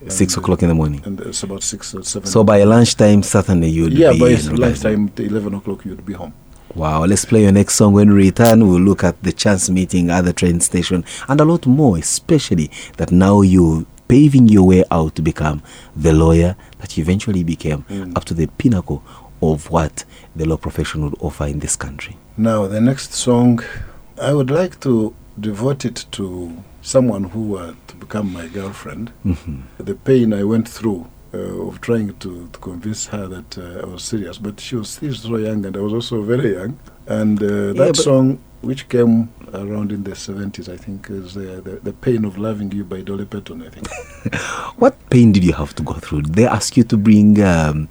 Six o'clock in the morning.
And it's about 6 or 7.
So by lunchtime, certainly you'd
yeah,
be
by lunchtime, 11 o'clock, you'd be home.
Wow, let's play your next song. When we return, we'll look at the chance meeting at the train station and a lot more, especially that now you're paving your way out to become the lawyer that you eventually became up to the pinnacle of what the law profession would offer in this country.
Now, the next song, I would like to devote it to someone who were to become my girlfriend.
Mhm.
The pain I went through uh, of trying to, to convince her that uh, I was serious, but she was still so young and I was also very young. And uh, that
but-
song, which came around in the 70s, I think, is uh, the, the Pain of Loving You by Dolly Parton, I think.
What pain did you have to go through? Did they ask you to bring um,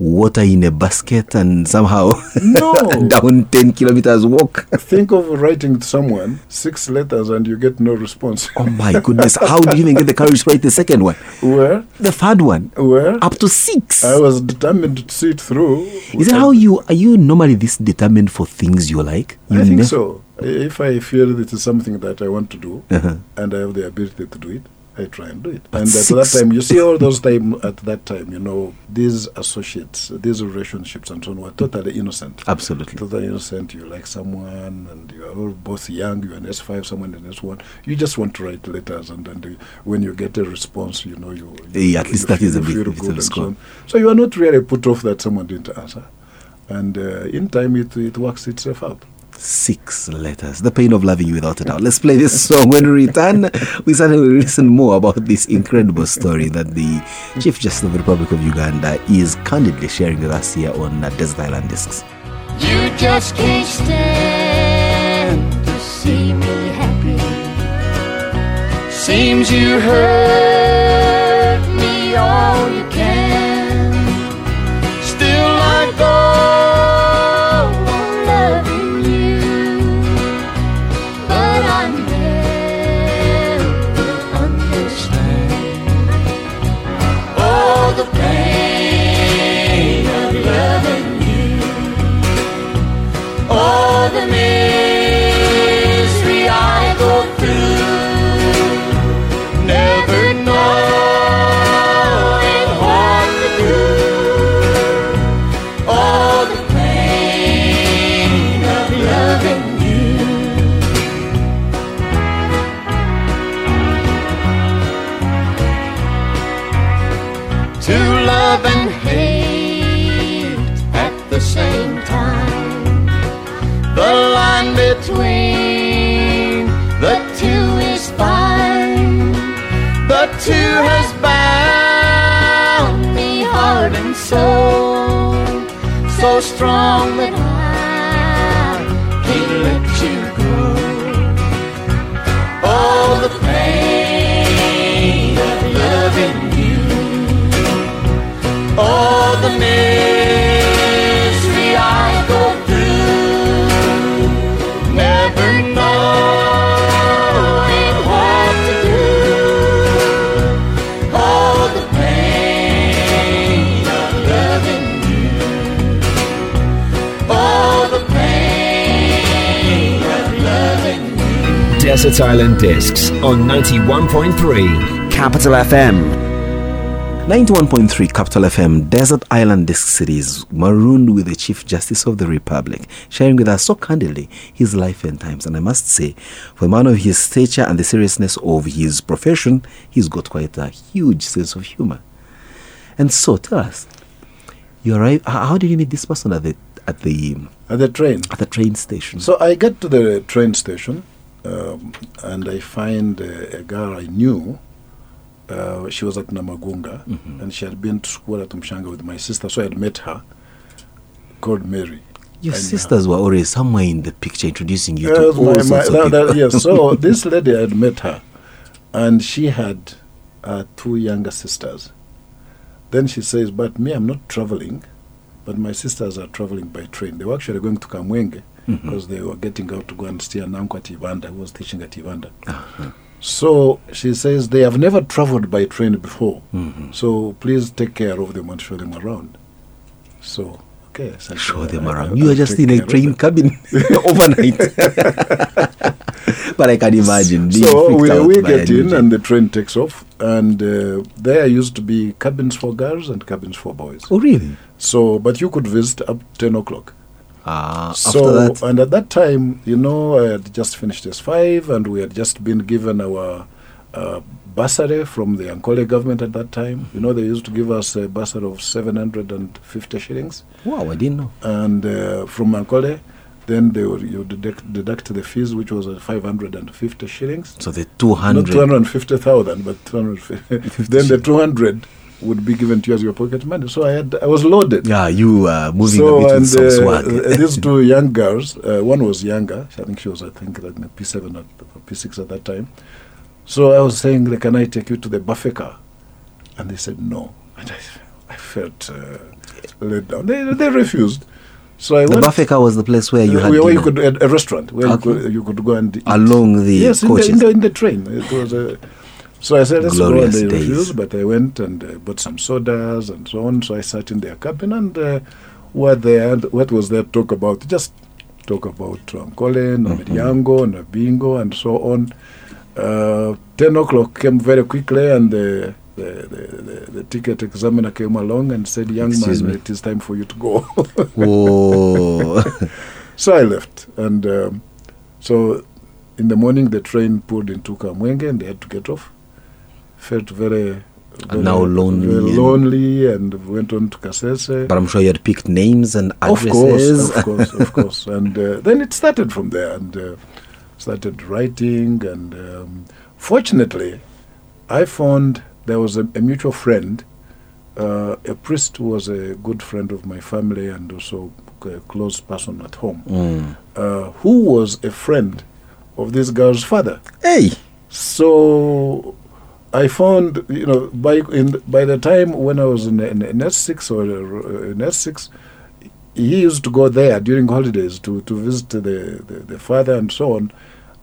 water in a basket and somehow
No.
down 10 kilometers walk?
Think of writing to someone six letters and you get no response.
Oh my goodness, how did you even get the courage to write the second one?
Where?
The third one?
Where?
Up to six.
I was determined to see it through.
Is it how you are you normally this determined for things you like? You
I think
nev-
so. If I feel it is something that I want to do
Uh-huh.
and I have the ability to do it, I try and do it.
But
and at that time, you see all those time at that time, you know, these associates, these relationships and so on were totally innocent.
Absolutely.
Totally innocent. You like someone and you are all both young, you're in S5, someone in S1. You just want to write letters and then when you get a response, you know, you. you
Yeah, at least that is
you
bit-
feel
bit of a
and
score.
so. So you are not really put off that someone didn't answer. And uh, in time, it, it works itself out.
Six letters. The pain of loving you without a doubt. Let's play this song. When we return, we will listen more about this incredible story that the Chief Justice of the Republic of Uganda is candidly sharing with us here on Desert Island Discs.
You just can't stand to see me happy. Seems you hurt strong
Desert Island Discs on 91.3 Capital FM.
91.3 Capital FM, Desert Island Disc Series, marooned with the Chief Justice of the Republic, sharing with us so candidly his life and times. And I must say, for a man of his stature and the seriousness of his profession, he's got quite a huge sense of humor. And so, tell us, you arrived, how how did you meet this person at the at the
At the train.
at the train station?
So I get to the train station um, and I find uh, a girl I knew. Uh, she was at Namagunga
Mm-hmm.
and she had been to school at Mshanga with my sister, so I had met her, called Mary.
Your
And,
sisters were already somewhere in the picture, introducing you to all
my- my-
sorts of
that- that-
people.
yes, so this lady I had met her, and she had uh, two younger sisters. Then she says, "But me, I'm not traveling, but my sisters are traveling by train. They were actually going to Kamwenge
Mm-hmm.
because they were getting out to go and see an uncle at Ibanda who was teaching at Ibanda.
Uh-huh.
So she says they have never traveled by train before,
Mhm.
so please take care of them and show them around. So okay, I said,
Show
"Uh,
them
I-
around.
I-
You
I'll
are just in a train cabin overnight. but I can imagine. being
So we, we get in and the train takes off, and uh, there used to be cabins for girls and cabins for boys.
Oh, really?
So, but you could visit up ten o'clock.
Ah,
so, and at that time, you know, I had just finished S5, and we had just been given our uh, bursary from the Ankole government at that time. You know, they used to give us a bursary of 750 shillings,
wow, I didn't know.
and uh, from Ankole, then they would you deduct, deduct the fees, which was uh, 550 shillings.
So the 200.
Not 250,000, but 250. then the 200 would be given to you as your pocket money. So I had, I was loaded.
Yeah, you uh, moving
so
a bit
and
with some
uh,
swag.
uh, these two young girls, uh, one was younger. I think she was, I think, like P7 or P6 at that time. So I was saying, like, "Can I take you to the buffet car?" And they said no. And I, I felt uh, let down. They, they refused. So I
the
went.
buffet car was the place where you
uh,
had
where, where you could a, a restaurant where
Okay.
you, could, you could go and eat.
along the
yes, in the,
coaches.
in the in the train. It was a. So I said, let's go, and they
days.
refused. But I went and uh, bought some sodas and so on. So I sat in their cabin and uh, what they had, what was there to talk about? Just talk about Ankole, Namilyango, Nabingo, and so on. Uh, Ten o'clock came very quickly, and the the, the, the, the ticket examiner came along and said, "Young
Excuse
man,
me.
it is time for you to go."
Whoa.
So I left, and um, so in the morning the train pulled into Kamwenge, and they had to get off. Felt very, very
now lonely
very
and-
lonely, and went on to Kasese.
but I'm sure you had picked names and addresses.
of course, of course, of course, and uh, then it started from there, and uh, started writing, and um, fortunately, I found there was a, a mutual friend, uh, a priest who was a good friend of my family and also a close person at home
Mm.
uh, who was a friend of this girl's father.
Hey,
So I found, you know, by in by the time when I was in, in, in S6 or uh, in S6, he used to go there during holidays to, to visit the, the, the father and so on.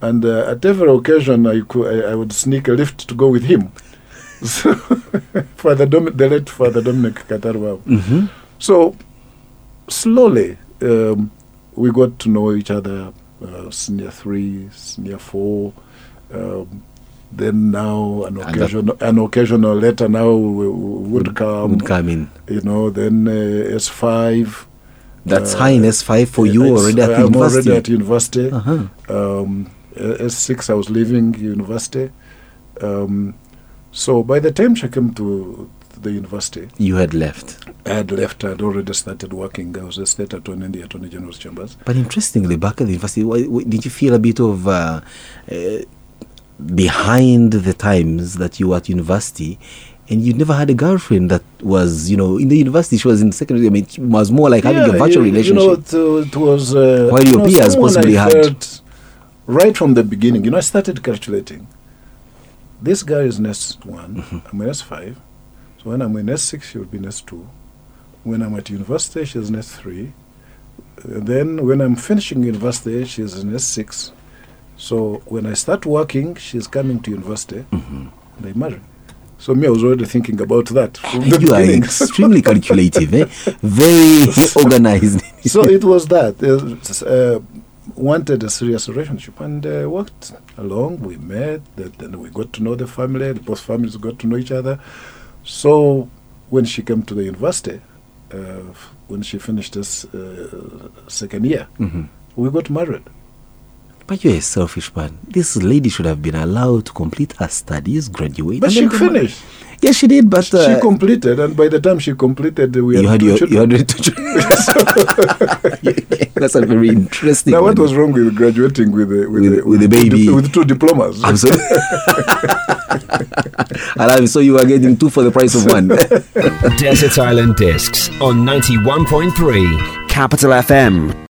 And uh, at every occasion, I, could, I, I would sneak a lift to go with him. So Father Dom- the late Father Dominic Katarwa.
hmm
So slowly, um, we got to know each other. Uh, senior three, senior four. Um, then now an occasional, an occasional letter now would come.
would come in.
You know, then uh, S five.
That's
Uh,
high in S5 for you
Yes,
already at
I'm
university.
already at university.
uh-huh.
Um, S six, I was leaving university. Um, so by the time she came to the university,
You had left.
I had left. I had already started working. I was a state attorney in the Attorney General's chambers.
But interestingly, back at the university, wh- wh- did you feel a bit of uh, uh, behind the times that you were at university? And you never had a girlfriend that was, you know, in the university. She was in secondary. I mean, it was more like having a virtual
you,
relationship.
You know, it, uh, it was. Uh,
While
you
your
know,
peers possibly
I
had.
Right from the beginning, you know, I started calculating. This guy is in S1,
Mm-hmm.
I'm in S5. So when I'm in S6, she would be in S2. When I'm at university, she's in S3. Uh, then when I'm finishing university, she's in S6. So when I start working, she's coming to university,
Mm-hmm.
and I marry. So me, I was already thinking about that the
you are extremely calculative, eh? very organized.
so it was that. Uh, uh, wanted a serious relationship and uh, worked along. We met, th- then we got to know the family. And both families got to know each other. So when she came to the university, uh, when she finished this uh, second year,
Mhm.
we got married.
But you're a selfish man. This lady should have been allowed to complete her studies, graduate.
But
and
she
then get married.
finished.
Yes, she did. But uh,
she completed, and by the time she completed, we
you had
had two
your, you
children.
had two children. That's a very interesting.
Now, what
one.
was wrong with graduating with the, with,
With-
the,
with the
two
baby?
dip- with two diplomas?
Absolutely. Alam, so you were getting two for the price of one.
Desert Island Discs on 91.3 Capital FM.